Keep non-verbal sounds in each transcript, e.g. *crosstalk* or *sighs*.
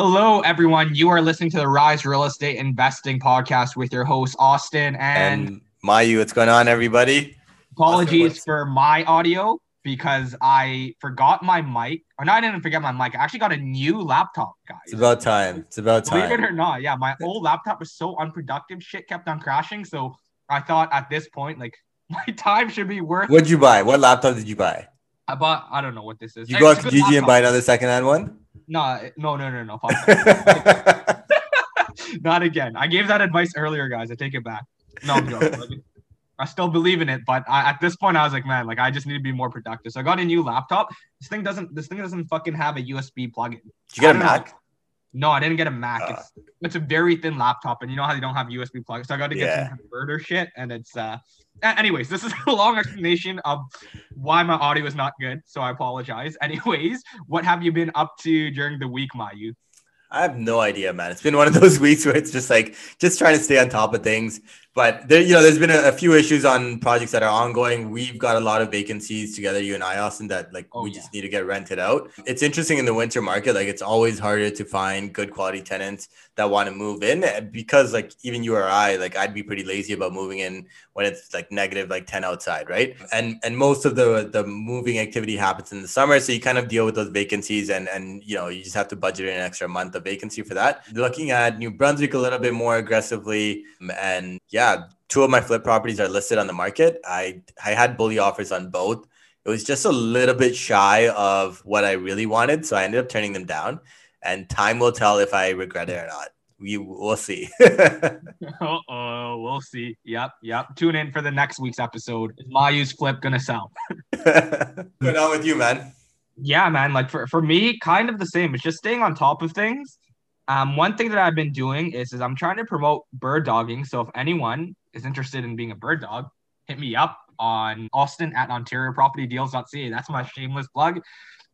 Hello, everyone. You are listening to the Rise Real Estate Investing podcast with your host, Austin. And, And Mayu, what's going on, everybody? apologies for my audio because I forgot my mic. Or no, I didn't forget my mic. I actually got a new laptop, guys. It's about time. It's about time. Believe it or not, yeah, my old laptop was so unproductive. Shit kept on crashing. So I thought at this point, like, *laughs* my time should be worth. What'd you buy? What laptop did you buy? I bought. I don't know what this is. You go out to GG and buy another secondhand one? No, no, no, no, no. *laughs* *laughs* Not again. I gave that advice earlier, guys. I take it back. No, I'm joking. I still believe in it, but I, at this point, I was like, man, like I just need to be more productive. So I got a new laptop. This thing doesn't. This thing doesn't fucking have a USB plug-in. Did you get a don't know. No, I didn't get a Mac. Ah. It's it's a very thin laptop, and you know how they don't have USB plugs. So I got to get Yeah. some converter shit, and it's uh. Anyways, this is *laughs* a long explanation of why my audio is not good, so I apologize. *laughs* Anyways, what have you been up to during the week, Mayu? I have no idea, man. It's been one of those *laughs* weeks where it's just like just trying to stay on top of things. But there, you know, there's been a, a few issues on projects that are ongoing. We've got a lot of vacancies together, you and I, Austin, that like Oh, we yeah. just need to get rented out. It's interesting in the winter market, like it's always harder to find good quality tenants that want to move in eh, because like even you or I, like I'd be pretty lazy about moving in when it's like negative like 10 outside, right? And and most of the the moving activity happens in the summer. So you kind of deal with those vacancies and and you know, you just have to budget in an extra month of vacancy for that. Looking at New Brunswick a little bit more aggressively. And yeah, two of my flip properties are listed on the market. I I had bully offers on both. It was just a little bit shy of what I really wanted. So I ended up turning them down. And time will tell if I regret it or not. We will see. *laughs* Oh, we'll see. Yep, yep. Tune in for the next week's episode. Is Mayu's flip gonna sell? *laughs* What's going on with you, man? Yeah, man. Like for, for me, kind of the same. It's just staying on top of things. Um, one thing that I've been doing is is I'm trying to promote bird dogging. So if anyone is interested in being a bird dog, hit me up on Austin at OntarioPropertyDeals.ca. That's my shameless plug.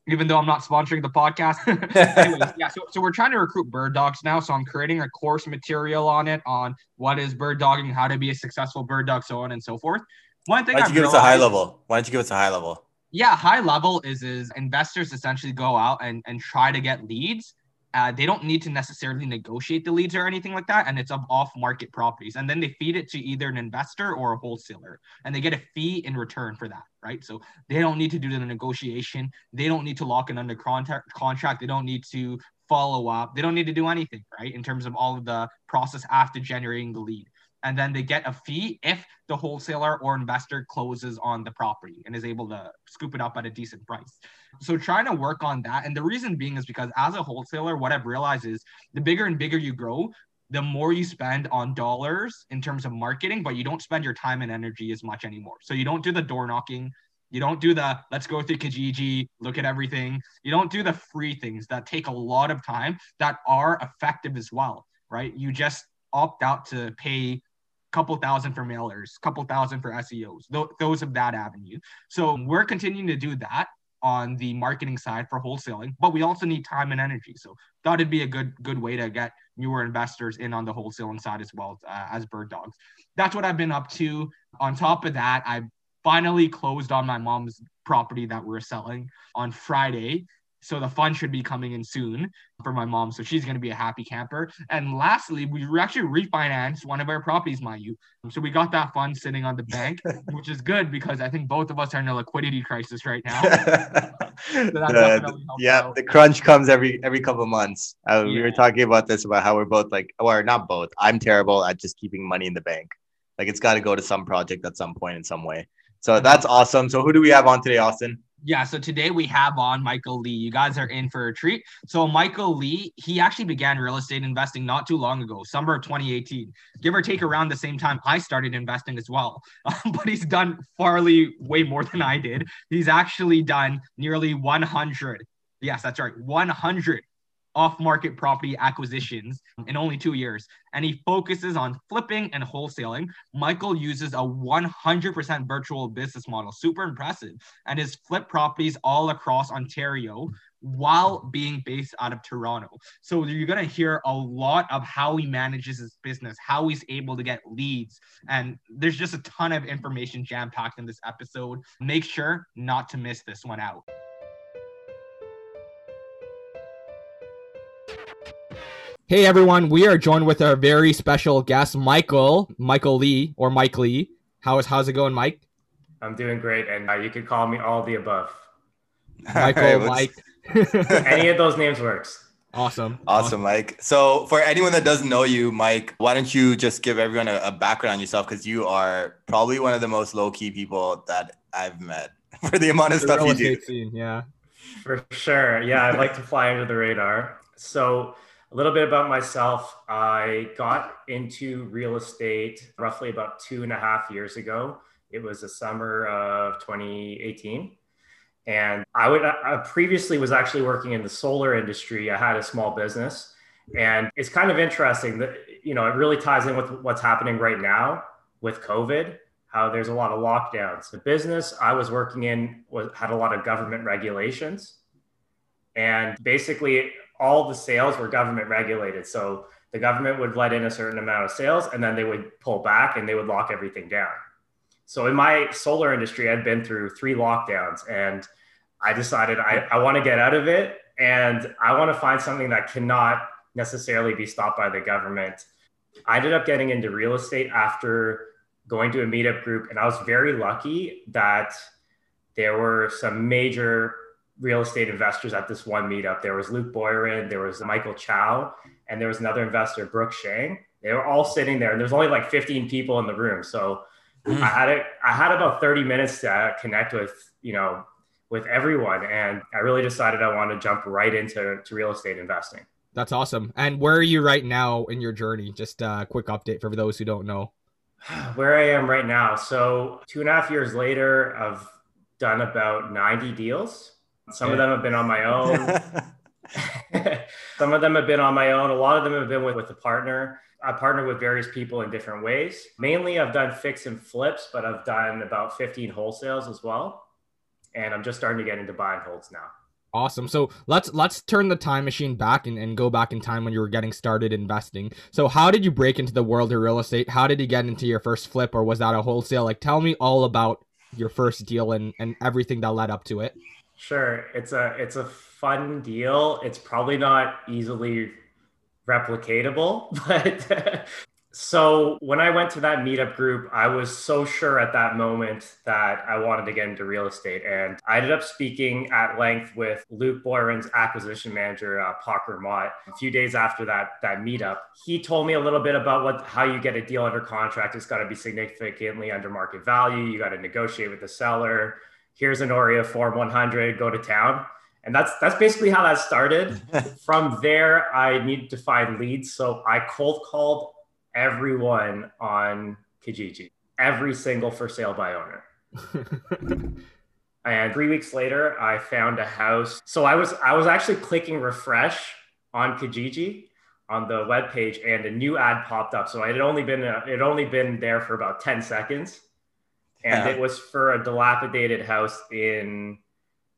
Even though I'm not sponsoring the podcast. *laughs* Anyways, yeah. So, so we're trying to recruit bird dogs now. So I'm creating a course material on it on what is bird dogging, how to be a successful bird dog, so on and so forth. One thing Why don't I've you give us a high level? Why don't you give us a high level? yeah high level is is investors essentially go out and and try to get leads uh, they don't need to necessarily negotiate the leads or anything like that and it's of off market properties and then they feed it to either an investor or a wholesaler and they get a fee in return for that right? So they don't need to do the negotiation they don't need to lock in under contract contract they don't need to follow up they don't need to do anything right in terms of all of the process after generating the lead and then they get a fee if the wholesaler or investor closes on the property and is able to scoop it up at a decent price. So trying to work on that. And the reason being is because as a wholesaler, what I've realized is the bigger and bigger you grow, the more you spend on dollars in terms of marketing, but you don't spend your time and energy as much anymore. So you don't do the door knocking. You don't do the let's go through Kijiji, look at everything. You don't do the free things that take a lot of time that are effective as well, right? You just opt out to pay couple thousand for mailers, couple thousand for SEOs, th- those of that avenue. So we're continuing to do that on the marketing side for wholesaling, but we also need time and energy. So thought it'd be a good good way to get newer investors in on the wholesaling side as well uh, as bird dogs. That's what I've been up to. On top of that, I finally closed on my mom's property that we're selling on Friday. So the fund should be coming in soon for my mom. So she's going to be a happy camper. And lastly, we actually refinanced one of our properties, Mayu. So we got that fund sitting on the bank, *laughs* which is good because I think both of us are in a liquidity crisis right now. *laughs* The- yeah, out. the crunch comes every every couple of months. Uh, We were talking about this about how we're both like, or not both. I'm terrible at just keeping money in the bank. Like it's got to go to some project at some point in some way. So that's awesome. So who do we have on today, Austin? Yeah, so today we have on Michael Lee. You guys are in for a treat. So Michael Lee, he actually began real estate investing not too long ago, summer of 2018, give or take around the same time I started investing as well. *laughs* Um, but he's done farly way more than I did. He's actually done nearly 100. Yes, that's right, 100 off market property acquisitions in only two years. And he focuses on flipping and wholesaling. Michael uses a 100% virtual business model, super impressive, and his flip properties all across Ontario while being based out of Toronto. So you're going to hear a lot of how he manages his business, how he's able to get leads. And there's just a ton of information jam packed in this episode. Make sure not to miss this one out. Hey everyone, we are joined with our very special guest, Michael, Michael Lee or Mike Lee. How is how's it going, Mike? I'm doing great, and uh, you could call me all the above. *laughs* Michael, right, Mike, *laughs* any of those names works. Awesome. awesome. Awesome, Mike. So, for anyone that doesn't know you, Mike, why don't you just give everyone a, a background on yourself? Because you are probably one of the most low key people that I've met *laughs* for the amount of the stuff you do. Scene, yeah. For sure. Yeah, I'd like to fly under the radar. So, a little bit about myself. I got into real estate roughly about two and a half years ago. It was the summer of 2018. And I would I previously was actually working in the solar industry. I had a small business. And it's kind of interesting that, you know, it really ties in with what's happening right now with COVID, how there's a lot of lockdowns. The business I was working in was had a lot of government regulations. And basically all the sales were government regulated. So the government would let in a certain amount of sales and then they would pull back and they would lock everything down. So in my solar industry, I'd been through three lockdowns and I decided I, I want to get out of it and I want to find something that cannot necessarily be stopped by the government. I ended up getting into real estate after going to a meetup group and I was very lucky that there were some major real estate investors at this one meetup. There was Luke Boyren, there was Michael Chow, and there was another investor, Brooke Shang. They were all sitting there, and there's only like 15 people in the room. So mm. I had it. I had about 30 minutes to connect with you know with everyone, and I really decided I wanted to jump right into to real estate investing. That's awesome. And where are you right now in your journey? Just a quick update for those who don't know. *sighs* Where I am right now. So two and a half years later, I've done about 90 deals some of them have been on my own. *laughs* Some of them have been on my own. A lot of them have been with, with a partner. I partner with various people in different ways. Mainly, I've done fix and flips, but I've done about 15 wholesales as well. And I'm just starting to get into buy and holds now. Awesome. So let's let's turn the time machine back and, and go back in time when you were getting started investing. So how did you break into the world of real estate? How did you get into your first flip or was that a wholesale? Like tell me all about your first deal and, and everything that led up to it. Sure, it's a it's a fun deal. It's probably not easily replicatable, *laughs* but so when I went to that meetup group, I was so sure at that moment that I wanted to get into real estate, and I ended up speaking at length with Luke Boyren's acquisition manager, uh, Parker Mott. A few days after that that meetup, he told me a little bit about what how you get a deal under contract. It's got to be significantly under market value. You got to negotiate with the seller here's an OREA form 100, go to town. And that's that's basically how that started. *laughs* From there, I needed to find leads. So I cold called everyone on Kijiji, every single for sale by owner. *laughs* and three weeks later, I found a house. So I was I was actually clicking refresh on Kijiji on the web page, and a new ad popped up. So it had only been a, it had only been there for about ten seconds and yeah. it was for a dilapidated house in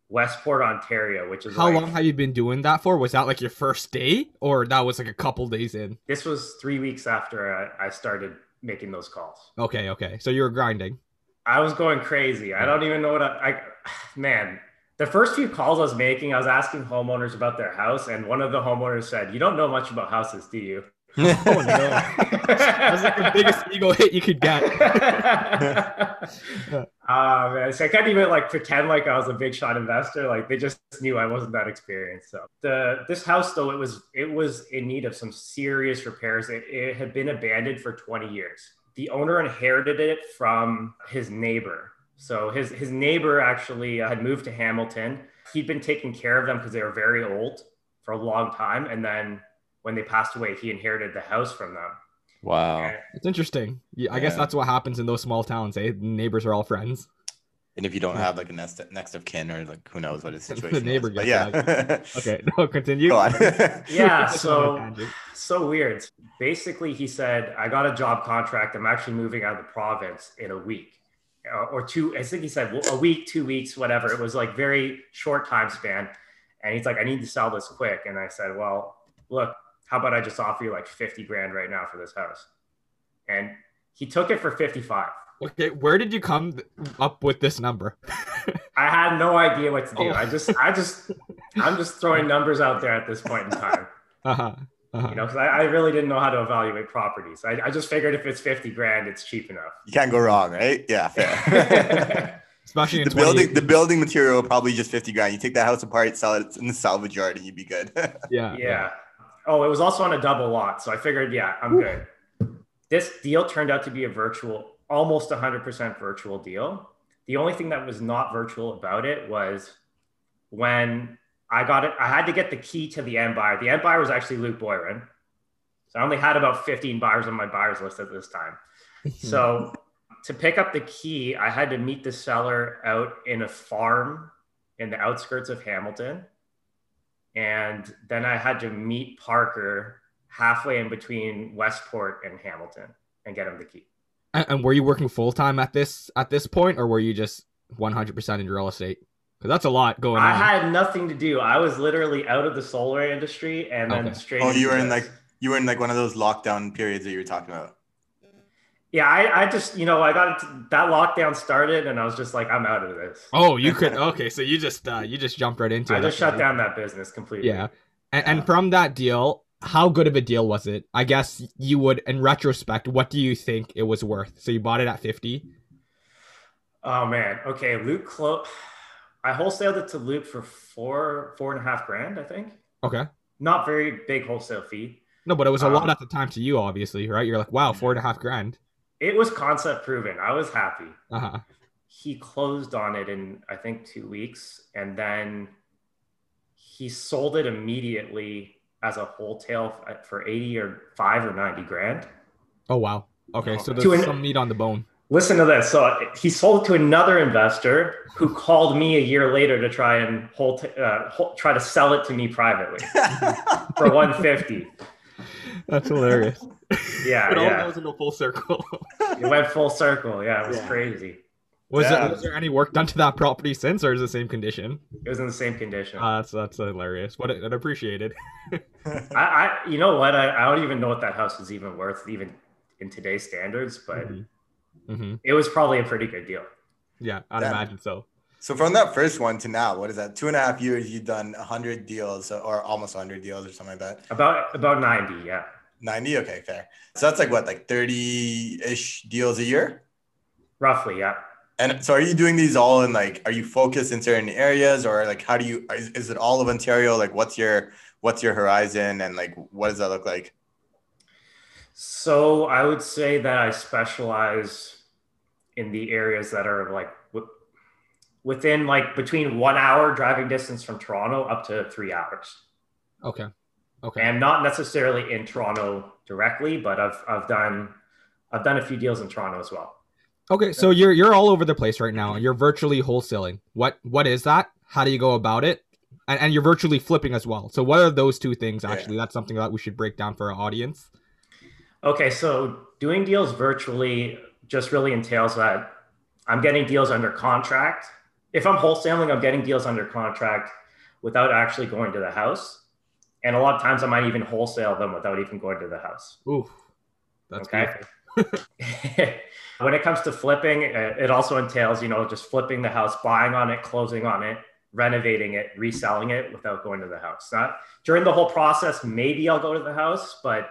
Westport, Ontario, which is how like, long have you been doing that for? Was that like your first day, or that was like a couple days in? This was three weeks after I started making those calls. Okay, okay, so you were grinding. I was going crazy. I don't even know what I, I man. The first few calls I was making, I was asking homeowners about their house, and one of the homeowners said, "You don't know much about houses, do you?" Oh no! *laughs* That's like the biggest ego hit you could get. uh, *laughs* man, so I can't even like pretend like I was a big shot investor. Like they just knew I wasn't that experienced. So the this house though it was it was in need of some serious repairs. It, it had been abandoned for 20 years. The owner inherited it from his neighbor. So his his neighbor actually uh, had moved to Hamilton. He'd been taking care of them because they were very old for a long time, and then when they passed away, he inherited the house from them. Wow. And, it's interesting. Yeah, I yeah. guess that's what happens in those small towns. Eh? Neighbors are all friends. And if you don't have like a next next of kin or like who knows what his *laughs* The situation neighbor is. But gets yeah. *laughs* Okay, *laughs* no, continue. Go on. Yeah, This is on a so so weird. Basically, he said, I got a job contract. I'm actually moving out of the province in a week uh, or two. I think he said a week, two weeks, whatever. It was like very short time span. And he's like, I need to sell this quick. And I said, Well, look, how about I just offer you like 50 grand right now for this house? And he took it for 55. Okay, where did you come up with this number? *laughs* I had no idea what to do. Oh. I just, I just, I'm just throwing *laughs* numbers out there at this point in time. Uh-huh. uh-huh. You know, because I, I really didn't know how to evaluate properties. I, I just figured if it's 50 grand, it's cheap enough. you can't go wrong, right? Yeah, *laughs* fair. Especially the building the building material probably just 50 grand. You take that house apart, sell it in the salvage yard, and you'd be good. Yeah. yeah. Oh, it was also on a double lot. So I figured, yeah, I'm good. This deal turned out to be a virtual, almost 100% virtual deal. The only thing that was not virtual about it was when I got it, I had to get the key to the end buyer. The end buyer was actually Luke Boyron. So I only had about 15 buyers on my buyers list at this time. *laughs* So to pick up the key, I had to meet the seller out in a farm in the outskirts of Hamilton. And then I had to meet Parker halfway in between Westport and Hamilton and get him the key. And, and were you working full time at this at this point, or were you just 100% in real estate? Because that's a lot going I on. I had nothing to do. I was literally out of the solar industry and then Okay. straight. oh, you into were in like you were in like one of those lockdown periods that you were talking about. Yeah, I, I just, you know, I got that lockdown started and I was just like, I'm out of this. oh, you *laughs* could. Okay, so you just uh, you just jumped right into I it. I just shut down that business completely. Yeah. And, and from that deal, how good of a deal was it? I guess you would, in retrospect, what do you think it was worth? So you bought it at 50? Oh man. Okay. Luke Clo I wholesaled it to Luke for four, four and a half grand, I think. Okay. Not very big wholesale fee. No, but it was a lot Um, at the time to you, obviously, right? You're like, wow, four and a half grand. It was concept proven. I was happy. Uh huh. He closed on it in I think two weeks, and then he sold it immediately as a wholesale for eighty or five or ninety grand. Oh, wow. Okay, so there's an- some meat on the bone. Listen to this. So he sold it to another investor who called me a year later to try and hold, uh, try to sell it to me privately *laughs* for 150. That's hilarious. Yeah, it all yeah. goes into a full circle. It went full circle. Yeah, it was Yeah. crazy. was, Yeah. there, was there any work done to that property since, or is it the same condition? It was in the same condition. Uh, that's that's hilarious. What I appreciated. *laughs* I, I, you know what? I, I don't even know what that house is even worth, even in today's standards. But hmm it was probably a pretty good deal. Yeah, I'd Damn. imagine so. So from that first one to now, what is that? Two and a half years, you've done hundred deals or almost hundred deals or something like that. About about 90. Yeah. 90? Okay, fair. So that's like what, like 30-ish deals a year? Roughly. Yeah. And so are you doing these all in like are you focused in certain areas or like how do you is, is it all of Ontario? Like what's your what's your horizon and like what does that look like? So I would say that I specialize in the areas that are like wi- within like between one hour driving distance from Toronto up to three hours. Okay. Okay. And not necessarily in Toronto directly, but I've I've done I've done a few deals in Toronto as well. Okay, so you're you're all over the place right now. You're virtually wholesaling. What what is that? How do you go about it? And, and you're virtually flipping as well. So what are those two things Yeah. actually? That's something that we should break down for our audience. Okay, so doing deals virtually just really entails that I'm getting deals under contract. If I'm wholesaling, I'm getting deals under contract without actually going to the house. And a lot of times I might even wholesale them without even going to the house. Ooh, that's okay. *laughs* *laughs* when it comes to flipping, uh, it also entails, you know, just flipping the house, buying on it, closing on it, renovating it, reselling it without going to the house. Not during the whole process, maybe I'll go to the house, but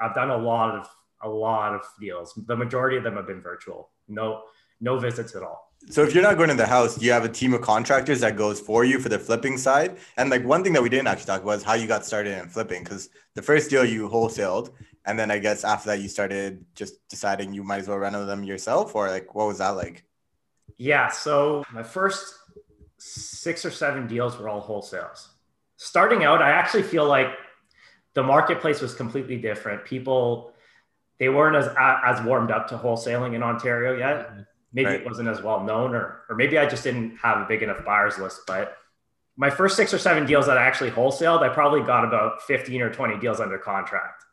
I've done a lot of a lot of deals. The majority of them have been virtual. No, no visits at all. So if you're not going to the house, do you have a team of contractors that goes for you for the flipping side? And like one thing that we didn't actually talk about is how you got started in flipping because the first deal you wholesaled and then I guess after that you started just deciding you might as well rent them yourself or like what was that like? Yeah. So my first six or seven deals were all wholesales. Starting out, I actually feel like the marketplace was completely different. People, they weren't as as warmed up to wholesaling in Ontario yet. Mm-hmm. Maybe Right. it wasn't as well known, or or maybe I just didn't have a big enough buyers list. But my first six or seven deals that I actually wholesaled, I probably got about 15 or 20 deals under contract.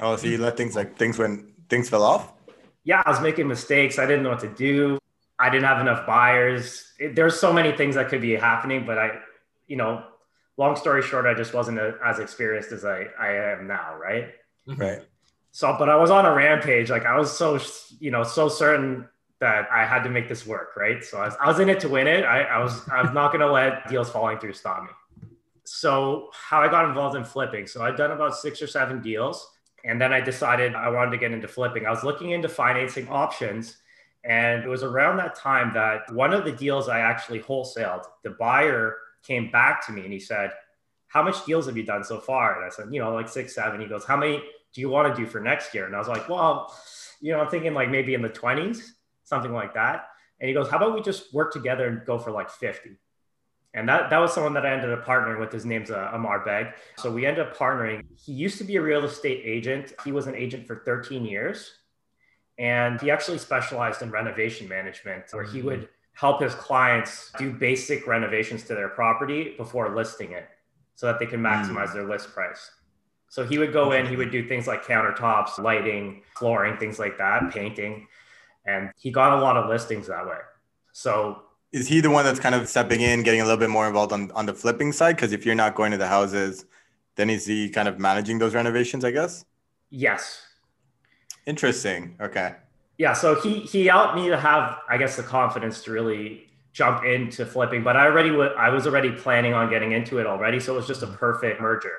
Oh, so you let things like things when things fell off? yeah, I was making mistakes. I didn't know what to do. I didn't have enough buyers. It, there's so many things that could be happening, but I, you know, long story short, I just wasn't a, as experienced as I, I am now, right? Right. So, but I was on a rampage. Like I was so, you know, so certain that I had to make this work, right? So I was, I was in it to win it. I, I was, I was not going to let deals falling through stop me. So how I got involved in flipping. So I'd done about six or seven deals. And then I decided I wanted to get into flipping. I was looking into financing options. And it was around that time that one of the deals I actually wholesaled, the buyer came back to me and he said, How much deals have you done so far? And I said, You know, like six, seven. He goes, How many do you want to do for next year? And I was like, Well, you know, I'm thinking like maybe in the 20s, something like that. And he goes, How about we just work together and go for like 50? And that, that was someone that I ended up partnering with. His name's uh, Amar Beg. So we ended up partnering. He used to be a real estate agent. He was an agent for 13 years. And he actually specialized in renovation management, where he would help his clients do basic renovations to their property before listing it so that they can maximize their list price. So he would go in, he would do things like countertops, lighting, flooring, things like that, painting. And he got a lot of listings that way. So Is he the one that's kind of stepping in, getting a little bit more involved on, on the flipping side? Because if you're not going to the houses, then is he kind of managing those renovations, I guess? yes, Interesting. Okay. yeah so he he helped me to have i guess the confidence to really jump into flipping but i already w- i was already planning on getting into it already so it was just a perfect merger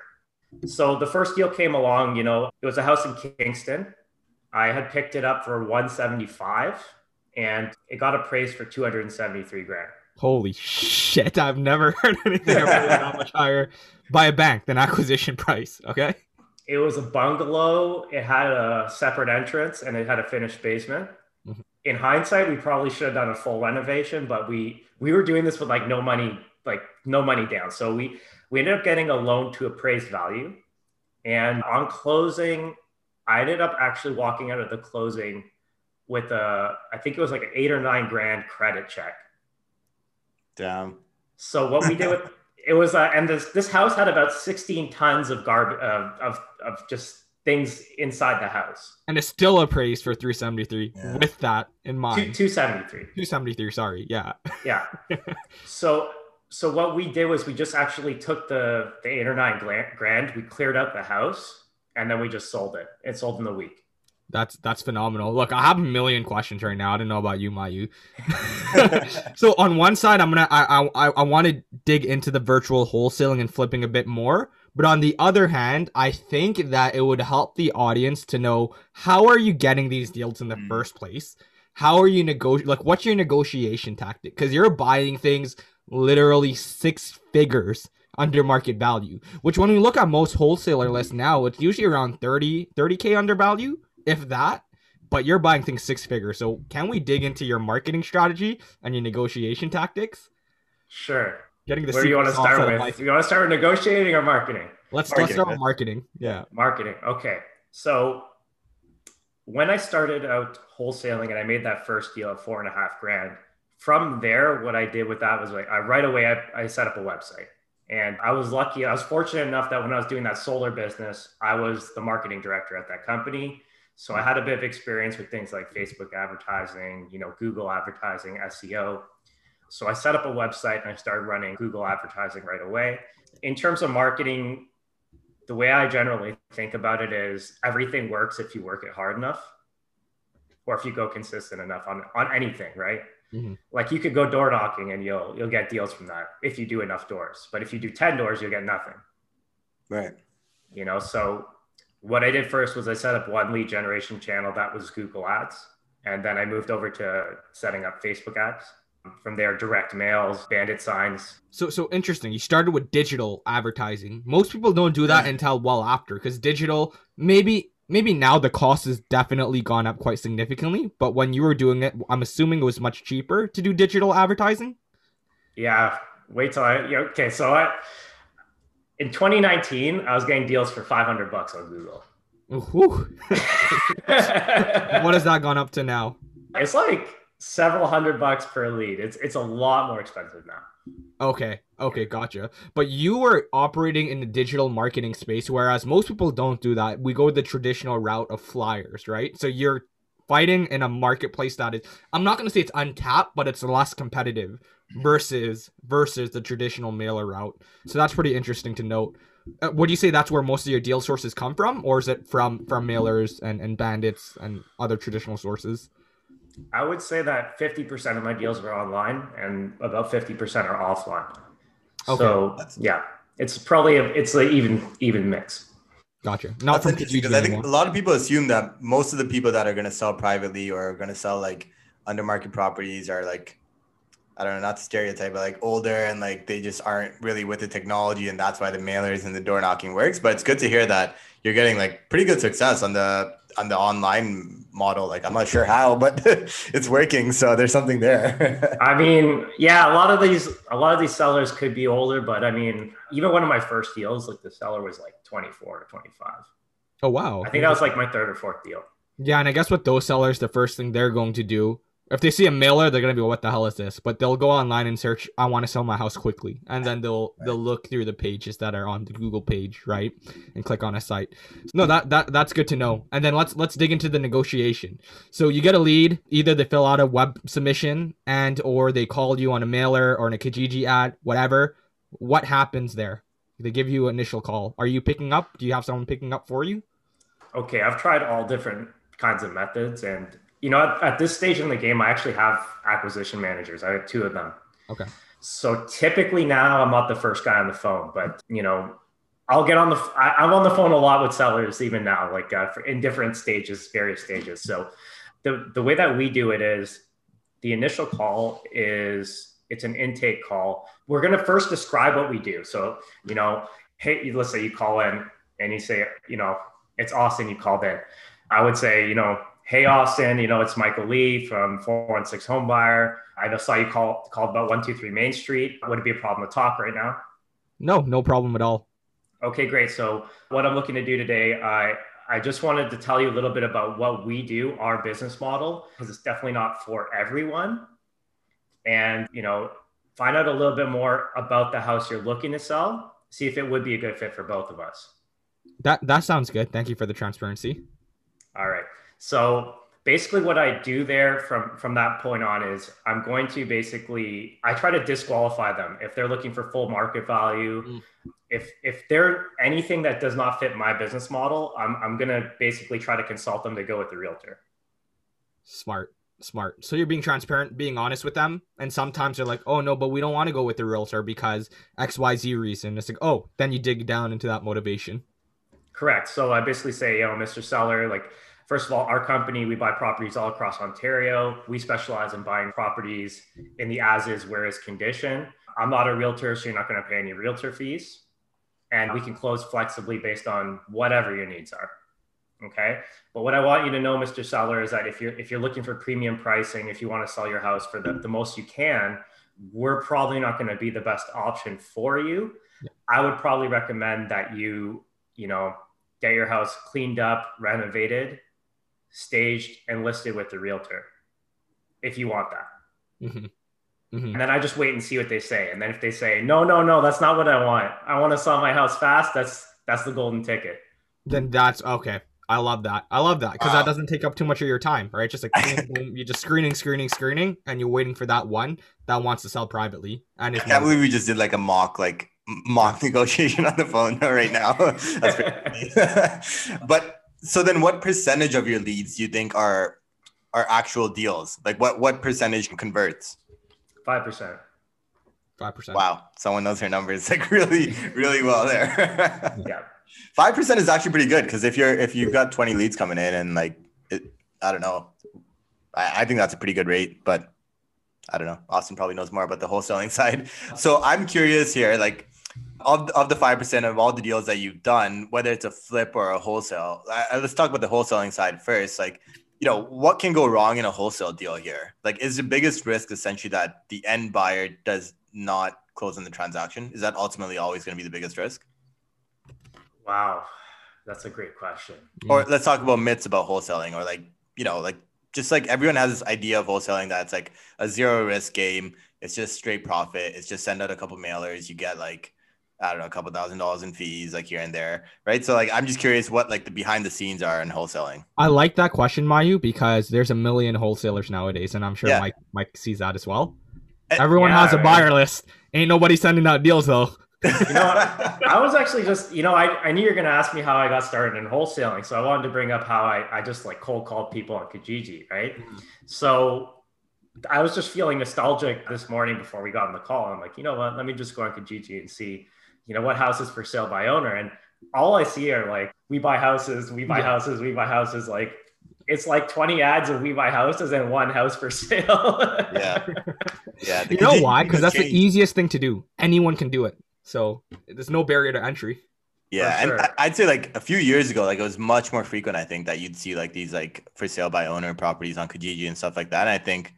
so the first deal came along you know it was a house in kingston i had picked it up for 175 and it got appraised for 273 grand Holy shit! I've never *laughs* heard anything that much higher by a bank than acquisition price. Okay. it was a bungalow it had a separate entrance and it had a finished basement Mhm. in hindsight we probably should have done a full renovation but we we were doing this with like no money like no money down so we we ended up getting a loan to appraised value and on closing i ended up actually walking out of the closing with a i think it was like an eight or nine grand credit check Damn. so what we did *laughs* with it was, uh, and this this house had about 16 tons of garbage of, of of just things inside the house. And it's still appraised for 373 Yeah. with that in mind. 273. 273, sorry. Yeah. Yeah. *laughs* so so what we did was we just actually took the the eight or nine grand, we cleared out the house, and then we just sold it. It sold in a week. That's that's phenomenal. Look, I have a million questions right now. I don't know about you, Mayu. *laughs* so on one side, I'm gonna I I I want to dig into the virtual wholesaling and flipping a bit more. But on the other hand, I think that it would help the audience to know how are you getting these deals in the Mm. first place? How are you negotiate? Like, what's your negotiation tactic? Because you're buying things literally six figures under market value. Which, when we look at most wholesaler lists now, it's usually around 30 30k under value, if that. But you're buying things six figures. So, can we dig into your marketing strategy and your negotiation tactics? Sure. Getting the Where do you want to start with? life. You want to start with negotiating or marketing? Let's let's start man. with marketing. Yeah. Marketing. Okay. So when I started out wholesaling and I made that first deal of four and a half grand, from there, what I did with that was like I right away I, I set up a website. And I was lucky, I was fortunate enough that when I was doing that solar business, I was the marketing director at that company. So I had a bit of experience with things like Facebook advertising, you know, Google advertising, SEO. So I set up a website and I started running Google advertising right away. In terms of marketing, the way I generally think about it is everything works if you work it hard enough or if you go consistent enough on, on anything, right? Mhm. Like you could go door knocking and you'll you'll get deals from that if you do enough doors. But if you do 10 doors, you'll get nothing. Right. You know, so what I did first was I set up one lead generation channel that was Google Ads. And then I moved over to setting up Facebook ads. From there, direct mails, bandit signs, So so interesting. You started with digital advertising. Most people don't do that until well after because digital maybe maybe now the cost has definitely gone up quite significantly. But when you were doing it, I'm assuming it was much cheaper to do digital advertising. Yeah, wait till I. Yeah, okay, so I in 2019, I was getting deals for 500 bucks on Google. *laughs* What has that gone up to now? it's like several hundred bucks per lead. It's it's a lot more expensive now. Okay, okay, gotcha. But you were operating in the digital marketing space, whereas most people don't do that. We go the traditional route of flyers, right? So you're fighting in a marketplace that is I'm not gonna say it's untapped, but it's less competitive versus versus the traditional mailer route. So that's pretty interesting to note. Uh, would you say that's where most of your deal sources come from, or is it from from mailers and and bandits and other traditional sources? I would say that 50% of my deals are online and about 50% are offline. Okay. So yeah, it's probably a, it's an even even mix. Gotcha. Not That's from interesting because I think anymore. a lot of people assume that most of the people that are going to sell privately or are going to sell like under market properties are like, I don't know, not to stereotype, but like older and like they just aren't really with the technology and that's why the mailers and the door knocking works. But it's good to hear that you're getting like pretty good success on the on the online model. Like I'm not sure how, but *laughs* it's working. So there's something there. *laughs* I mean, yeah, a lot of these a lot of these sellers could be older, but I mean, even one of my first deals, like the seller was like 24 or 25. Oh wow. I think that was like my third or fourth deal. Yeah, and I guess with those sellers, the first thing they're going to do, if they see a mailer, they're gonna be, "What the hell is this?" But they'll go online and search, "I want to sell my house quickly," and then they'll they'll look through the pages that are on the Google page, right, and click on a site. No, that that that's good to know. And then let's let's dig into the negotiation. So you get a lead, either they fill out a web submission and or they call you on a mailer or in a Kijiji ad, whatever. What happens there? They give you an initial call. Are you picking up? Do you have someone picking up for you? Okay, I've tried all different kinds of methods, and you know, at, at this stage in the game, I actually have acquisition managers. I have two of them. Okay. So typically now I'm not the first guy on the phone, but you know, I'll get on the. I, I'm on the phone a lot with sellers even now, like uh, for, in different stages, various stages. So the the way that we do it is the initial call is it's an intake call. We're going to first describe what we do. So you know, hey, let's say you call in and you say, you know, it's Austin. You called in. I would say, you know, hey Austin, you know, it's Michael Lee from 416 Homebuyer. I just saw you call called about 123 Main Street. Would it be a problem to talk right now? No, no problem at all. Okay, great. So what I'm looking to do today, I I just wanted to tell you a little bit about what we do, our business model, because it's definitely not for everyone. And you know, find out a little bit more about the house you're looking to sell. See if it would be a good fit for both of us. That that sounds good. Thank you for the transparency. All right. So basically what I do there from from that point on is I'm going to basically I try to disqualify them if they're looking for full market value. Mm. If if they're anything that does not fit my business model, I'm I'm gonna basically try to consult them to go with the realtor. Smart, smart. So you're being transparent, being honest with them, and sometimes they're like, "Oh no, but we don't want to go with the realtor because X Y Z reason." It's like, "Oh," then you dig down into that motivation. Correct. So I basically say, you know, Mr. Seller, like First of all, our company, we buy properties all across Ontario. We specialize in buying properties in the as is, where is condition. I'm not a realtor, so you're not going to pay any realtor fees. And we can close flexibly based on whatever your needs are. Okay. But what I want you to know, Mr. Seller, is that if you're if you're looking for premium pricing, if you want to sell your house for the, the most you can, we're probably not going to be the best option for you. Yeah. I would probably recommend that you, you know, get your house cleaned up, renovated, staged and listed with the realtor if you want that. Mm-hmm. Mm-hmm. And then I just wait and see what they say. And then if they say, no, no, no, that's not what I want. I want to sell my house fast. That's that's the golden ticket. Then that's okay. I love that. I love that because Wow. that doesn't take up too much of your time, right? Just like boom, boom, you're just screening, screening, screening, and you're waiting for that one that wants to sell privately. And I if can't believe we just did like a mock like mock *laughs* negotiation on the phone right now. *laughs* That's pretty funny. *laughs* but so then what percentage of your leads do you think are are actual deals? Like what what percentage converts? Five percent. five percent. Wow, someone knows her numbers like really really well there. *laughs* Yeah. Five percent is actually pretty good because if you're if you've got twenty leads coming in and like it, I don't know, I, I think that's a pretty good rate. But I don't know. Austin probably knows more about the wholesaling *laughs* side. So I'm curious here, like of of the five percent of all the deals that you've done, whether it's a flip or a wholesale. I, I- let's talk about the wholesaling side first. Like you know what can go wrong in a wholesale deal here? Like is the biggest risk essentially that the end buyer does not close on the transaction? Is that ultimately always going to be the biggest risk? Wow. That's a great question. or let's talk about myths about wholesaling or like you know like just like everyone has this idea of wholesaling that it's like a zero risk game. It's just straight profit. It's just send out a couple mailers. You get like I don't know, a couple thousand dollars in fees, like here and there, right? So, like, I'm just curious what like the behind the scenes are in wholesaling. I like that question, Mayu, because there's a million wholesalers nowadays, and I'm sure Yeah. Mike Mike sees that as well. Eh, Everyone yeah, has a right. buyer list. Ain't nobody sending out deals though. *laughs* You know, I was actually just, you know, I, I knew you were going to ask me how I got started in wholesaling. So I wanted to bring up how I, I just like cold called people on Kijiji, right? So I was just feeling nostalgic this morning before we got on the call. I'm like, you know what? Let me just go on Kijiji and see, you know, what houses for sale by owner. And all I see are like, we buy houses, we buy Yeah. houses, we buy houses. Like, it's like 20 ads of we buy houses and one house for *laughs* sale. yeah, yeah. You know Kijiji why? Because has that's the easiest thing to do. Anyone can do it. So there's no barrier to entry. Yeah, For and. I- I'd say like a few years ago, like it was much more frequent. I think that you'd see like these like for sale by owner properties on Kijiji and stuff like that. And I think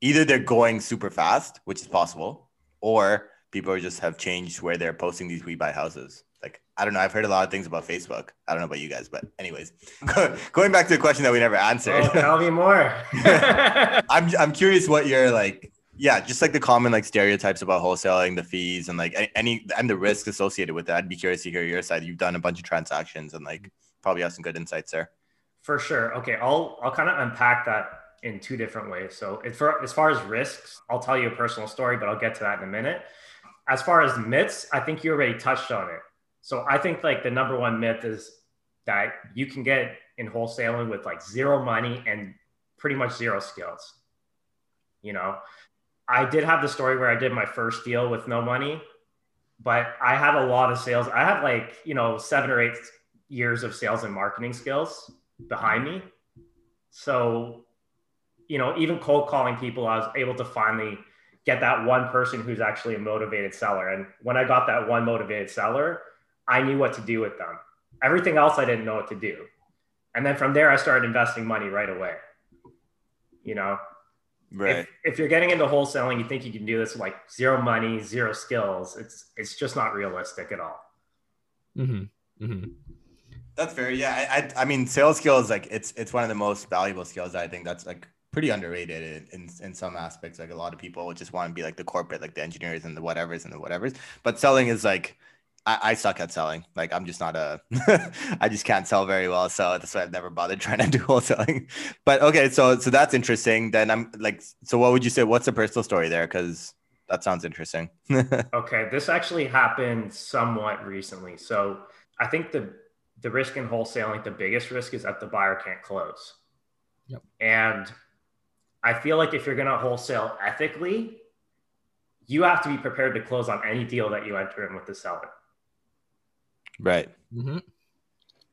either they're going super fast, which is possible, or people are just have changed where they're posting these we buy houses. Like I don't know. I've heard a lot of things about Facebook. I don't know about you guys, but anyways, *laughs* going back to the question that we never answered. oh, tell me more. *laughs* I'm I'm curious what your like yeah, just like the common like stereotypes about wholesaling, the fees and like any and the risks associated with it. I'd be curious to hear your side. You've done a bunch of transactions and like probably have some good insights there. For sure. Okay, I'll I'll kind of unpack that in two different ways. So, as far as risks, I'll tell you a personal story, but I'll get to that in a minute. As far as myths, I think you already touched on it. So, I think like the number one myth is that you can get in wholesaling with like zero money and pretty much zero skills. You know, I did have the story where I did my first deal with no money, but I had a lot of sales. I had like, you know, seven or eight years of sales and marketing skills behind me. So, you know, even cold calling people, I was able to finally get that one person who's actually a motivated seller. And when I got that one motivated seller, I knew what to do with them. Everything else I didn't know what to do. And then from there, I started investing money right away. You know, Right. if, if you're getting into wholesaling, you think you can do this with like zero money, zero skills. It's it's just not realistic at all. Mm-hmm. Mm-hmm. That's fair. Yeah. I, I I mean sales skills like it's it's one of the most valuable skills I think that's like pretty underrated in, in, in some aspects. Like a lot of people just want to be like the corporate, like the engineers and the whatevers and the whatevers. But selling is like I, I suck at selling. Like I'm just not a *laughs* I just can't sell very well. So that's why I've never bothered *laughs* trying to do wholesaling. But okay, so so that's interesting. Then I'm like so what would you say? What's the personal story there? Because that sounds interesting. *laughs* Okay, this actually happened somewhat recently. So I think the the risk in wholesaling, the biggest risk is that the buyer can't close. Yep. And I feel like if you're going to wholesale ethically, you have to be prepared to close on any deal that you enter in with the seller. right. Mm-hmm.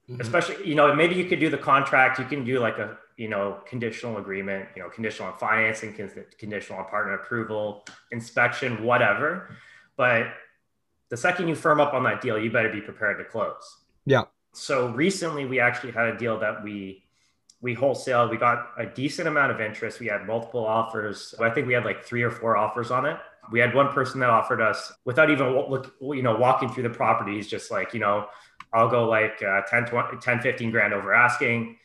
Mhm. Especially, you know, maybe you could do the contract, you can do like a, you know, conditional agreement, you know, conditional on financing, conditional on partner approval, inspection, whatever. But the second you firm up on that deal, you better be prepared to close. Yeah. So recently we actually had a deal that we we wholesale. We got a decent amount of interest. We had multiple offers. I think we had like three or four offers on it. We had one person that offered us without even look, you know, walking through the property. He's just like, you know, I'll go like uh, 10, 20, 10, 15 grand over asking.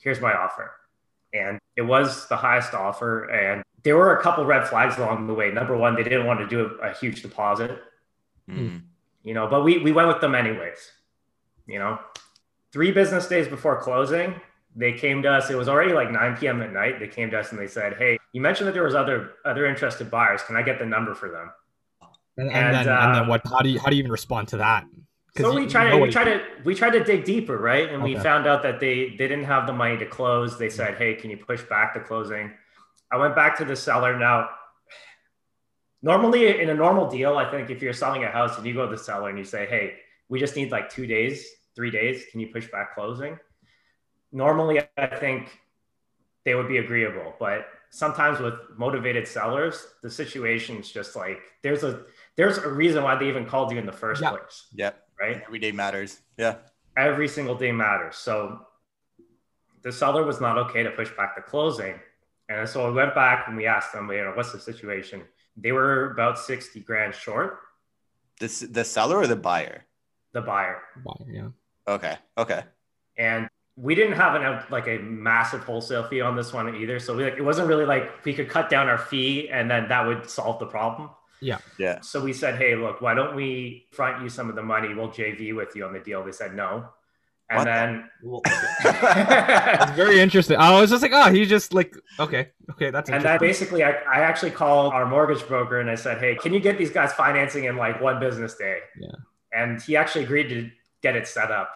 Here's my offer. And it was the highest offer. And there were a couple red flags along the way. Number one, they didn't want to do a, a huge deposit Mm. you know, but we, we went with them anyways, you know, three business days before closing, they came to us. It was already like 9 PM at night. They came to us and they said, Hey, you mentioned that there was other, other interested buyers. Can I get the number for them? And, and, And, then, and then uh, what? How do you how do you even respond to that So we tried know we tried to we tried to dig deeper, right? And we found out that they they didn't have the money to close. They said, "Hey, can you push back the closing?" I went back to the seller. Now, normally in a normal deal, I think if you're selling a house and you go to the seller and you say, "Hey, we just need like 2 days, 3 days, can you push back closing?" Normally, I think they would be agreeable, but sometimes with motivated sellers, the situation's just like there's a there's a reason why they even called you in the first Yeah. place, Yep. right? Every day matters. Yeah. every single day matters. So the seller was not okay to push back the closing. And so we went back and we asked them, you know, what's the situation? They were about 60 grand short, This the seller or the buyer? the buyer. Buyer, yeah. Okay. Okay. And we didn't have an like a massive wholesale fee on this one either. So we like it wasn't really like we could cut down our fee and then that would solve the problem. Yeah. Yeah. So we said, hey, look, why don't we front you some of the money? We'll JV with you on the deal. They said no. And What? then It's *laughs* very interesting. I was just like, oh, he just like, okay, okay, that's and then basically I, I actually called our mortgage broker and I said, hey, can you get these guys financing in like one business day? Yeah. And he actually agreed to get it set up.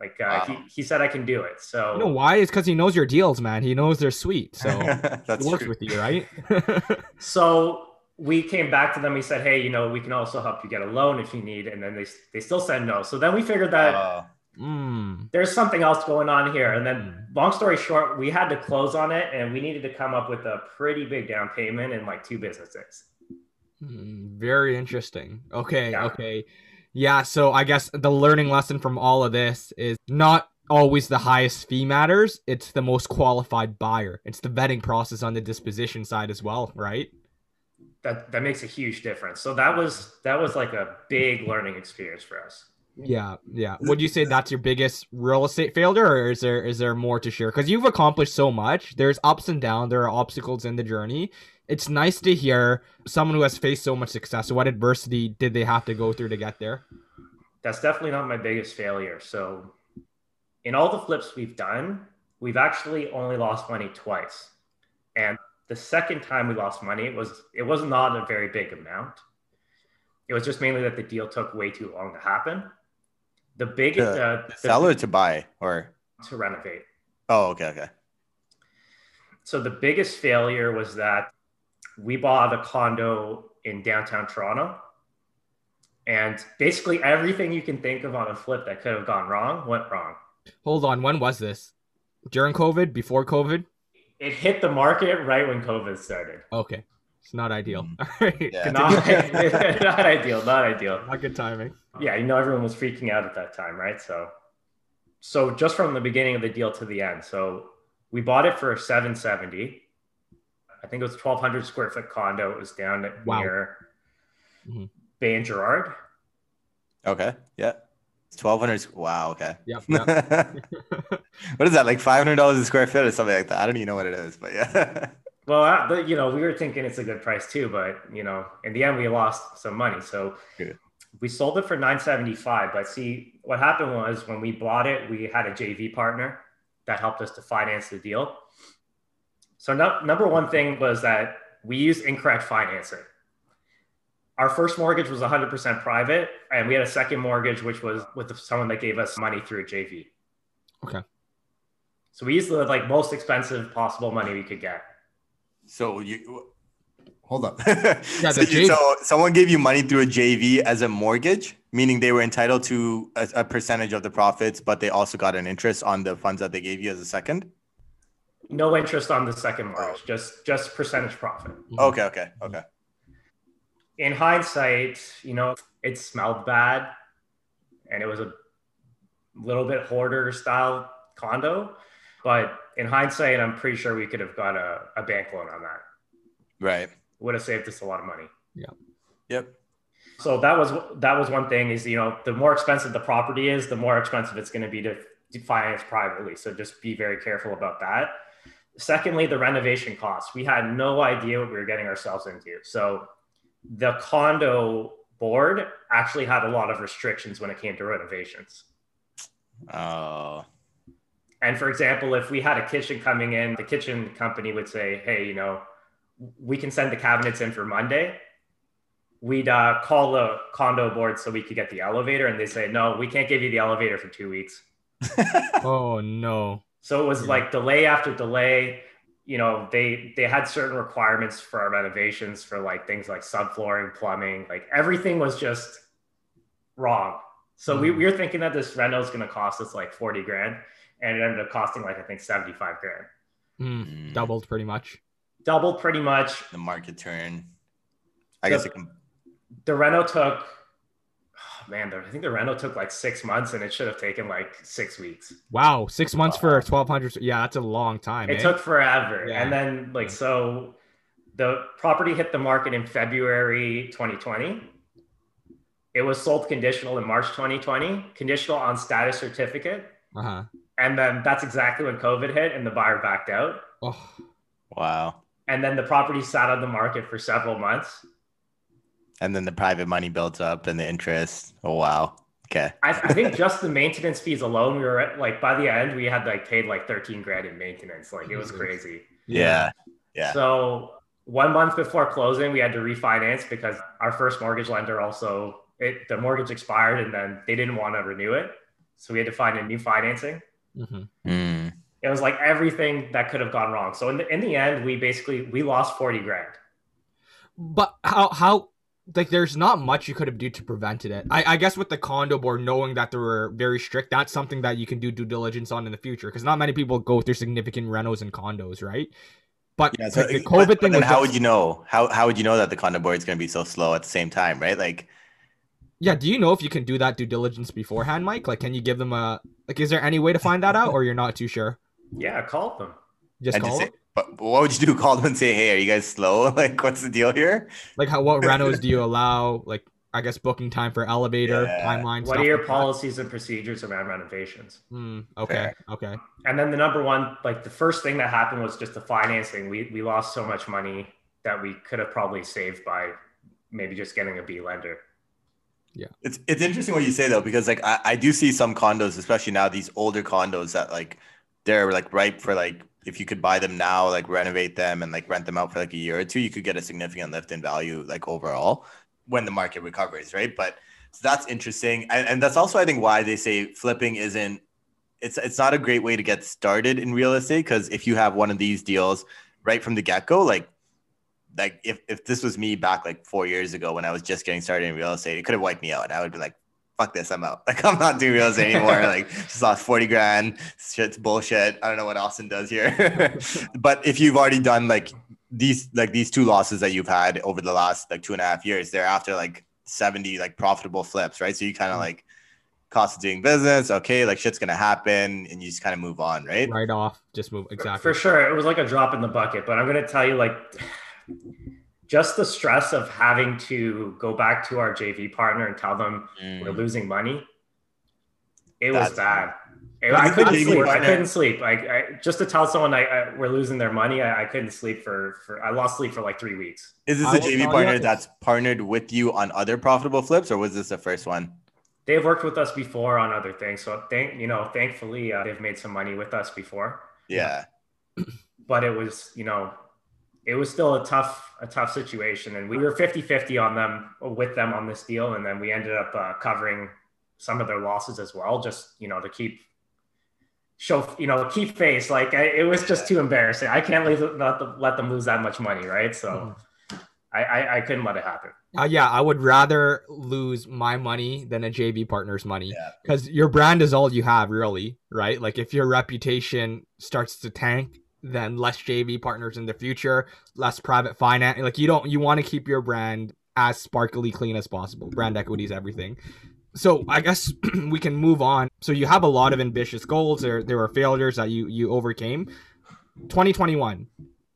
Like uh, Wow. he, he said I can do it. So You know why? It's because he knows your deals, man. He knows they're sweet, so *laughs* That's he works true. with you, right? *laughs* *laughs* So we came back to them. We said, "Hey, you know, we can also help you get a loan if you need." And then they they still said no. So then we figured that Uh, mm. there's something else going on here. And then, Mm. long story short, we had to close on it, and we needed to come up with a pretty big down payment in like two businesses. Mm, Very interesting. Okay, Yeah. okay. Yeah, so I guess the learning lesson from all of this is not always the highest fee matters. It's the most qualified buyer. It's the vetting process on the disposition side as well, right? That that makes a huge difference. So that was that was like a big learning experience for us. Yeah, yeah. Would you say that's your biggest real estate failure, or is there is there more to share? Because you've accomplished so much. There's ups and downs. There are obstacles in the journey. It's nice to hear someone who has faced so much success. What adversity did they have to go through to get there? That's definitely not my biggest failure. So, in all the flips we've done, we've actually only lost money twice. And the second time we lost money, it was it was not a very big amount. It was just mainly that the deal took way too long to happen. The biggest To uh, the- Sell or to buy or to renovate. oh okay okay So the biggest failure was that we bought a condo in downtown Toronto. And basically everything you can think of on a flip that could have gone wrong went wrong. Hold on, when was this? During COVID? Before COVID? It hit the market right when COVID started. Okay, it's not ideal. Mm. *laughs* All right, Yeah. Not, *laughs* not ideal, not ideal. not good timing. Yeah, you know everyone was freaking out at that time, right? So so just from the beginning of the deal to the end. So we bought it for 770. I think it was 1200 square foot condo. It was down at Wow. near Mhm. Bay and Gerrard. okay yeah it's 1200 wow okay Yep. *laughs* yep. what is that like $500 a square foot or something like that i don't even know what it is but yeah *laughs* Well, uh, but, you know, we were thinking it's a good price too, but you know, in the end, we lost some money. So Good. we sold it for 975. But see, what happened was when we bought it, we had a JV partner that helped us to finance the deal. So no, number one thing was that we used incorrect financing. Our first mortgage was 100% private, and we had a second mortgage, which was with someone that gave us money through a JV. Okay. So we used the like most expensive possible money we could get. so you hold on *laughs* Yeah, so, you, so someone gave you money through a jv as a mortgage meaning they were entitled to a, a percentage of the profits but they also got an interest on the funds that they gave you as a second No interest on the second mortgage, just just percentage profit. Mm-hmm. okay okay okay In hindsight, you know, it smelled bad, and it was a little bit hoarder style condo. But in hindsight, I'm pretty sure we could have got a, a bank loan on that. right Would have saved us a lot of money. Yeah. Yep So that was that was one thing. Is you know, the more expensive the property is, the more expensive it's going to be to, to finance privately. So just be very careful about that. Secondly, the renovation costs. We had no idea what we were getting ourselves into. So the condo board actually had a lot of restrictions when it came to renovations. oh And for example, if we had a kitchen coming in, the kitchen company would say, "Hey, you know, we can send the cabinets in for Monday." We'd uh, call the condo board so we could get the elevator, and they say, "No, we can't give you the elevator for two weeks." *laughs* Oh no. So it was Yeah. like delay after delay. You know, they they had certain requirements for our renovations for like things like subflooring, plumbing, like everything was just wrong. So we, Mhm. we were thinking that this reno is going to cost us like 40 grand and it ended up costing like I think 75 grand. Mm, Mm, doubled pretty much. Doubled pretty much. the market turn i guess The- it can The reno took man, the, I think the rental took like six months and it should have taken like six weeks. Wow, six months for twelve hundred. Yeah, that's a long time. It eh? took forever. Yeah. And then like so the property hit the market in February 2020. It was sold conditional in March 2020, conditional on status certificate. Uh-huh. And then that's exactly when COVID hit and the buyer backed out. Oh, Wow. And then the property sat on the market for several months. And then the private money builds up and the interest. Oh wow. Okay. I, I think just the maintenance fees alone, we were at, like by the end, we had like paid like 13 grand in maintenance. Like it was crazy. Yeah. Yeah. So one month before closing, we had to refinance because our first mortgage lender also it the mortgage expired and then they didn't want to renew it. So we had to find a new financing. hmm Hmm. It was like everything that could have gone wrong. So in the in the end, we basically we lost 40 grand. But how how like there's not much you could have do to prevent it. I, I guess with the condo board knowing that they were very strict, that's something that you can do due diligence on in the future because not many people go through significant renos and condos, right? But Yeah. So like, the COVID but thing then was how just- would you know? How how would you know that the condo board is going to be so slow at the same time, right? Like Yeah, do you know if you can do that due diligence beforehand, Mike? Like, can you give them a like? Is there any way to find that out, or you're not too sure? Yeah, call them. Just and call say, them? But, but what would you do? *laughs* Call them and say, "Hey, are you guys slow? *laughs* Like, what's the deal here?" like how what *laughs* renos do you allow? Like, I guess booking time for elevator Yeah. timeline. What stuff are your like that. policies and procedures around renovations? Hmm, okay, Fair. okay. And then the number one, like the first thing that happened was just the financing. We we lost so much money that we could have probably saved by maybe just getting a B lender. Yeah, it's it's interesting what you say though, because like I, I do see some condos, especially now these older condos that like they're like ripe for like if you could buy them now, like renovate them and like rent them out for like a year or two, you could get a significant lift in value like overall when the market recovers, right? But so that's interesting. And, and that's also I think why they say flipping isn't it's it's not a great way to get started in real estate because if you have one of these deals right from the get-go, like like if, if this was me back like four years ago when I was just getting started in real estate, it could have wiped me out. I would be like, fuck this, I'm out. *laughs* Like I'm not doing real estate anymore. *laughs* like just lost 40 grand. Shit's bullshit. I don't know what Austin does here. *laughs* but if you've already done like these like these two losses that you've had over the last like two and a half years, they're after like 70 like profitable flips, right? So you kind of mm. like cost of doing business, okay, like shit's gonna happen, and you just kind of move on, right? Right off, just move exactly. For sure, it was like a drop in the bucket. But I'm gonna tell you, like, just the stress of having to go back to our JV partner and tell them we're Mm. losing money. It was bad. It- I couldn't JV sleep. I couldn't sleep. Like I, just to tell someone I, I we're losing their money, I, I couldn't sleep for for. I lost sleep for like three weeks. Is this I a will JV partner that's partnered with you on other profitable flips, or was this the first one? They've worked with us before on other things, so thank you know, thankfully uh, they've made some money with us before. Yeah. but it was you know it was still a tough a tough situation. And we were 50-50 on them with them on this deal. And then we ended up uh, covering some of their losses as well just you know to keep show you know keep face. Like I, it was just too embarrassing. I can't leave let them, let them lose that much money right? So I, I i couldn't let it happen. Uh, yeah, I would rather lose my money than a JV partner's money. Yeah. because your brand is all you have, really, right? Like if your reputation starts to tank, then less JV partners in the future, less private finance. Like you don't, you want to keep your brand as sparkly clean as possible. Brand equity is everything. So I guess *clears throat* we can move on. So you have a lot of ambitious goals. There, there were failures that you you overcame. 2021,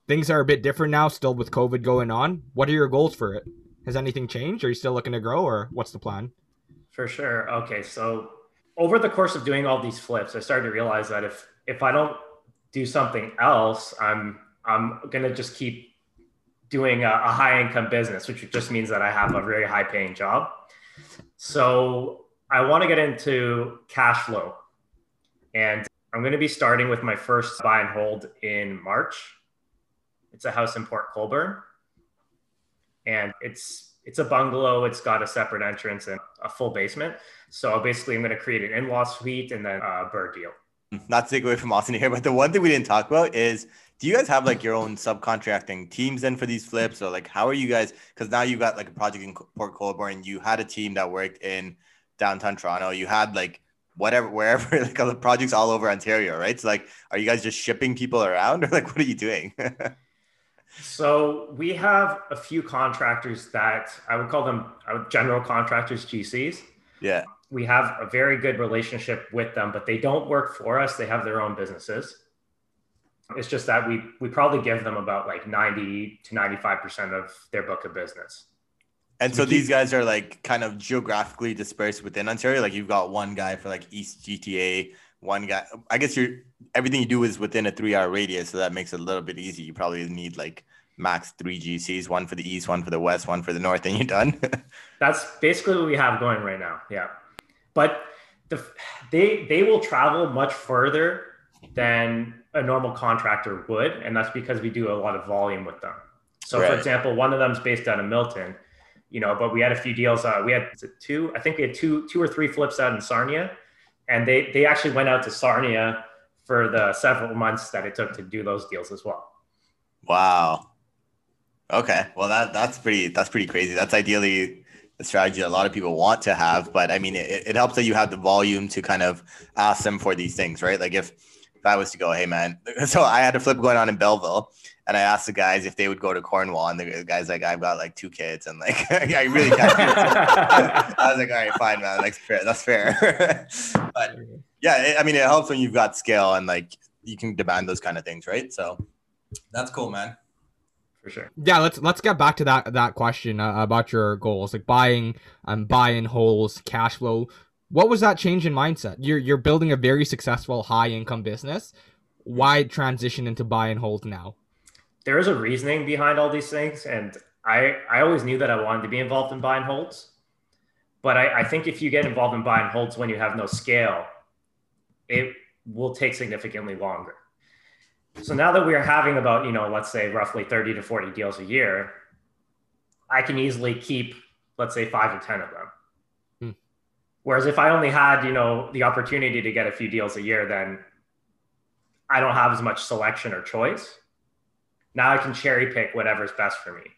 things are a bit different now, still with COVID going on. What are your goals for it? Has anything changed? Are you still looking to grow, or what's the plan? For sure. Okay, so over the course of doing all these flips, I started to realize that if if I don't do something else, I'm I'm gonna just keep doing a, a high income business, which just means that I have a very high paying job. So I want to get into cash flow, and I'm going to be starting with my first buy and hold in March. It's a house in Port Colborne, and it's it's a bungalow. It's got a separate entrance and a full basement. So basically, I'm going to create an in-law suite and then a bird deal. Not to take away from Austin here, but the one thing we didn't talk about is do you guys have like your own subcontracting teams then for these flips? Or like how are you guys because now you got like a project in port colborne you had a team that worked in downtown toronto. You had like whatever wherever *laughs* like other projects all over ontario right? So like are you guys just shipping people around? *laughs* Or like what are you doing? *laughs* So we have a few contractors that I would call them uh, general contractors, GCs. yeah We have a very good relationship with them, but they don't work for us. They have their own businesses. It's just that we we probably give them about like 90 to 95% of their book of business. and We so keep- these guys are like kind of geographically dispersed within ontario like you've got one guy for like east gta one guy. I guess you're everything you do is within a three hour radius, so that makes it a little bit easy. You probably need like max three GCs, one for the east, one for the west, one for the north, and you're done. *laughs* That's basically what we have going right now. Yeah, but the, they they will travel much further than a normal contractor would, and that's because we do a lot of volume with them. So, right. for example, one of them is based out of Milton, you know, but we had a few deals. Uh, we had two, I think we had two, two or three flips out in Sarnia, and they they actually went out to Sarnia for the several months that it took to do those deals as well. Wow. Okay. Well, that that's pretty that's pretty crazy. That's ideally strategy a lot of people want to have, but I mean, it, it helps that you have the volume to kind of ask them for these things, right? Like if if I was to go, hey man, *laughs* so I had a flip going on in Belleville, and I asked the guys if they would go to Cornwall, and the guy's like, I've got like two kids, and like *laughs* I really can't. *laughs* I was like, all right, fine, man, that's fair. That's fair. but yeah, it, I mean, it helps when you've got scale and like you can demand those kind of things, right? So that's cool, man. For sure. Yeah, let's let's get back to that that question uh, about your goals, like buying um buying holes, cash flow. What was that change in mindset? You're you're building a very successful high income business. Why transition into buy and hold now? There is a reasoning behind all these things, and I I always knew that I wanted to be involved in buy and holds. But I, I think if you get involved in buy and holds when you have no scale, it will take significantly longer. So now that we're having about, you know, let's say roughly 30 to 40 deals a year, I can easily keep, let's say, five or 10 of them. Hmm. Whereas if I only had, you know, the opportunity to get a few deals a year, then I don't have as much selection or choice. Now I can cherry pick whatever's best for me.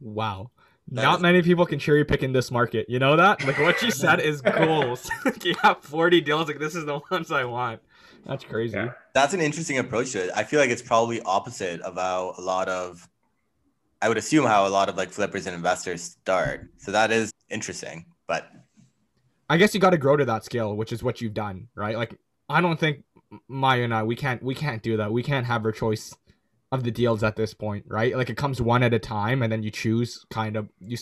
Wow. That Not is... many people can cherry pick in this market. You know that? Like what you said *laughs* is goals. *laughs* you have 40 deals. Like this is the *laughs* ones I want. That's crazy. Yeah. That's an interesting approach to it. I feel like it's probably opposite of how a lot of I would assume how a lot of like flippers and investors start. So that is interesting. But I guess you got to grow to that scale, which is what you've done, right? Like I don't think Mayu and I we can't we can't do that. We can't have our choice of the deals at this point, right? Like it comes one at a time, and then you choose kind of you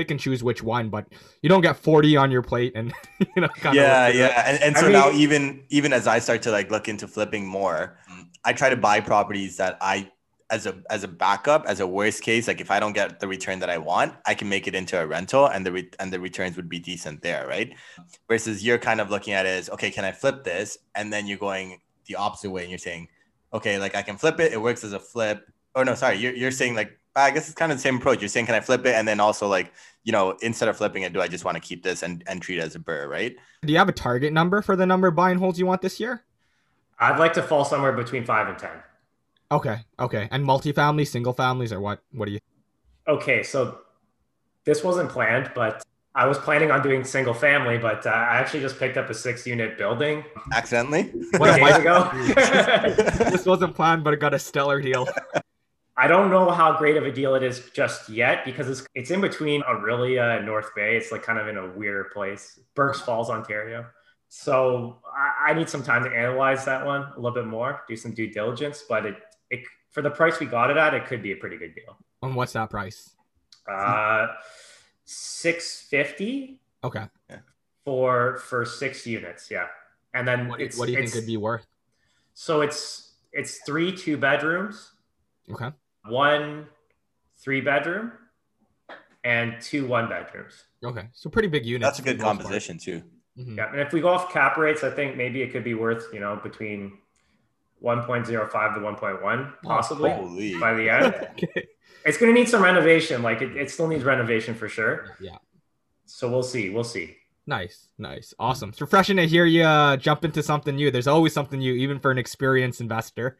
pick and choose which one, but you don't get 40 on your plate and *laughs* you know. yeah, yeah, and, and so mean, now even even as I start to like look into flipping more, I try to buy properties that I as a as a backup as a worst case like if i don't get the return that i want i can make it into a rental and the re- and the returns would be decent there right versus you're kind of looking at it as okay can i flip this and then you're going the opposite way and you're saying okay, like I can flip it. It works as a flip. Oh no, sorry. You're, you're saying like, I guess it's kind of the same approach. You're saying, can I flip it? And then also like, you know, instead of flipping it, do I just want to keep this and, and treat it as a burr, right? Do you have a target number for the number of buy and holds you want this year? I'd like to fall somewhere between five and 10. Okay. Okay. And multifamily, single families or what, what do you? Okay. So this wasn't planned, but I was planning on doing single family, but uh, I actually just picked up a six unit building accidentally what *laughs* days ago. *laughs* this wasn't planned, but it got a stellar deal. *laughs* I don't know how great of a deal it is just yet because it's it's in between Orillia and North Bay. It's like kind of in a weird place, Burk's Falls, Ontario. So I, I need some time to analyze that one a little bit more, do some due diligence. But it, it for the price we got it at, it could be a pretty good deal. And what's that price? Uh 650 okay for for six units yeah and then what, what do you think it'd be worth so it's it's three two bedrooms okay one three bedroom and two one bedrooms okay so pretty big unit. that's a good composition part. too mm-hmm. yeah and if we go off cap rates i think maybe it could be worth you know between 1.05 to 1.1 possibly oh, by the end *laughs* okay. It's going to need some renovation. Like it, it still needs renovation for sure. Yeah. So we'll see. We'll see. Nice, nice, awesome. It's refreshing to hear you uh, jump into something new. There's always something new, even for an experienced investor.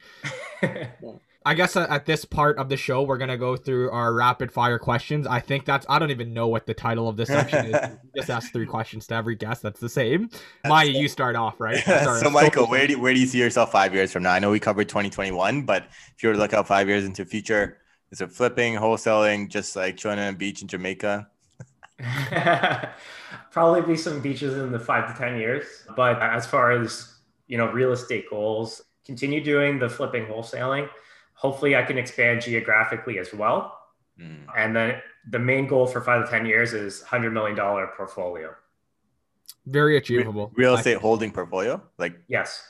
*laughs* I guess at this part of the show, we're gonna go through our rapid fire questions. I think that's I don't even know what the title of this section is. *laughs* just ask three questions to every guest. That's the same. That's Mayu, you start off, right? *laughs* Sorry, so, Michael, where do you, where do you see yourself five years from now? I know we covered 2021, but if you were to look out five years into the future, is it flipping, wholesaling, just like chilling on a beach in Jamaica? *laughs* Probably be some beaches in the five to 10 years. But as far as, you know, real estate goals, continue doing the flipping wholesaling. Hopefully I can expand geographically as well. Mm. And then the main goal for five to 10 years is $100 million portfolio. Very achievable. Real I- estate holding portfolio, like Yes.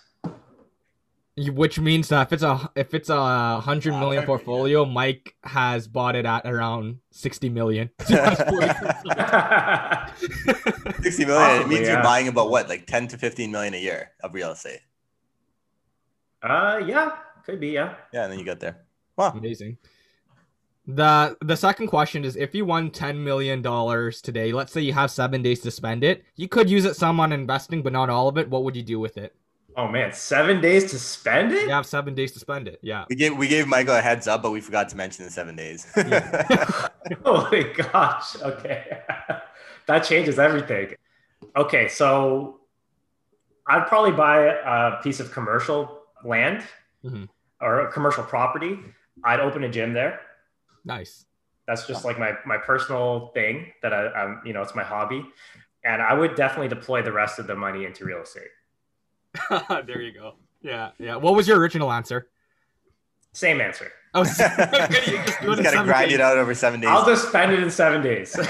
which means that if it's a if it's a hundred Wow, portfolio, Mike has bought it at around sixty million. yeah, *laughs* *laughs* sixty million. it means yeah. you're buying about what, like ten to fifteen million a year of real estate. uh, yeah, could be. Yeah. Yeah, and then you get there. Wow. Amazing. The the second question is if you won ten million dollars today, let's say you have seven days to spend it, you could use it some on investing, but not all of it. What would you do with it? Oh man, seven days to spend it? You have seven days to spend it. Yeah. We gave we gave Michael a heads up, but we forgot to mention the seven days. *laughs* *laughs* Holy gosh. Okay. *laughs* that changes everything. Okay, so I'd probably buy a piece of commercial land Mhm. Or a commercial property. I'd open a gym there. Nice. That's just like my my personal thing that I, I'm, you know, it's my hobby. And I would definitely deploy the rest of the money into real estate. *laughs* there you go. Yeah, yeah. What was your original answer? Same answer. *laughs* Oh, He's you just do it got to grind days. it out over seven days. I'll just spend it in seven days. *laughs*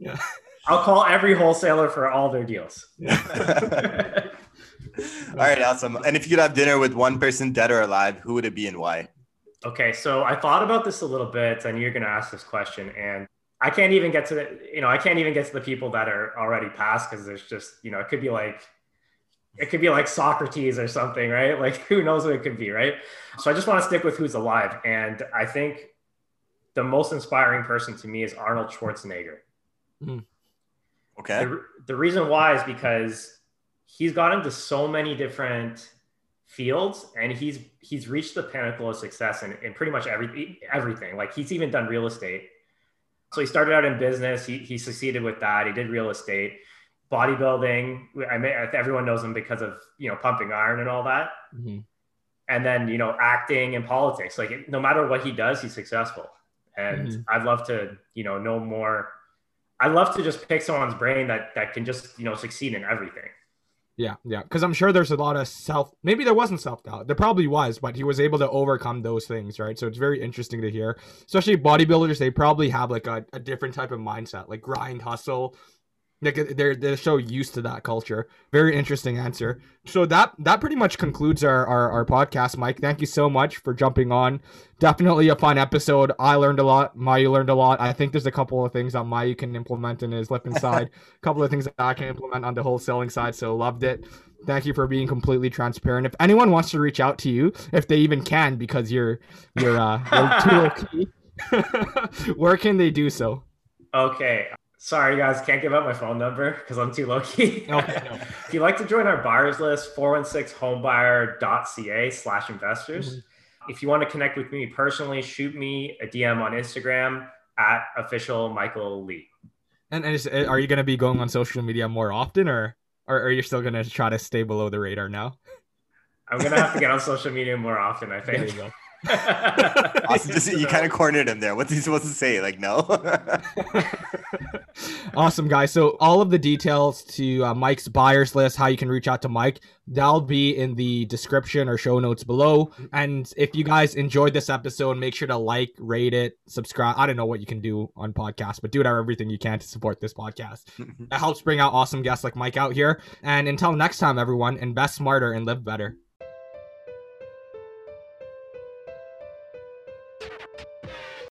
Yeah. I'll call every wholesaler for all their deals. All right, awesome. And if you could have dinner with one person, dead or alive, who would it be and why? Okay, so I thought about this a little bit, and you're going to ask this question, and I can't even get to the, you know, I can't even get to the people that are already passed because there's just, you know, it could be like, it could be like Socrates or something, right? Like who knows what it could be, right? So I just want to stick with who's alive, and I think the most inspiring person to me is Arnold Schwarzenegger. Hmm. Okay. The, the reason why is because he's got into so many different fields and he's he's reached the pinnacle of success in, in pretty much every everything. Like he's even done real estate. So he started out in business. He, he succeeded with that. He did real estate bodybuilding. I mean everyone knows him because of you know pumping iron and all that. Mhm. and then you know acting and politics. Like no matter what he does he's successful. And Mhm. i'd love to you know know more. I'd love to just pick someone's brain that that can just you know succeed in everything Yeah, yeah. Because I'm sure there's a lot of self. Maybe there wasn't self doubt. There probably was, but he was able to overcome those things, right? So it's very interesting to hear. Especially bodybuilders, they probably have like a, a different type of mindset, like grind, hustle. Like they're they're so used to that culture. Very interesting answer. So that that pretty much concludes our, our our podcast, Mike. Thank you so much for jumping on. Definitely a fun episode. I learned a lot. Mayu learned a lot. I think there's a couple of things that Mayu can implement in his lifting *laughs* side. a couple of things that I can implement on the wholesaling side. So loved it. Thank you for being completely transparent. If anyone wants to reach out to you, if they even can, because you're you're uh you're *laughs* too low key, *laughs* where can they do so? okay sorry guys can't give out my phone number because i'm too low key Okay, *laughs* no. if you'd like to join our buyers list 416homebuyer.ca slash investors. Mm-hmm. If you want to connect with me personally shoot me a dm on instagram at official michael lee. And, and is, eh, are you gonna be going on social media more often, or or are you still gonna try to stay below the radar now? i'm gonna have to get on social media more often i think *laughs* you. Awesome. Just, you kind of cornered him there. What's he supposed to say? Like, no. *laughs* awesome guys so all of the details to uh, mike's buyers list how you can reach out to mike that'll be in the description or show notes below and if you guys enjoyed this episode make sure to like rate it subscribe i don't know what you can do on podcasts but do whatever everything you can to support this podcast *laughs* it helps bring out awesome guests like mike out here and until next time everyone invest smarter and live better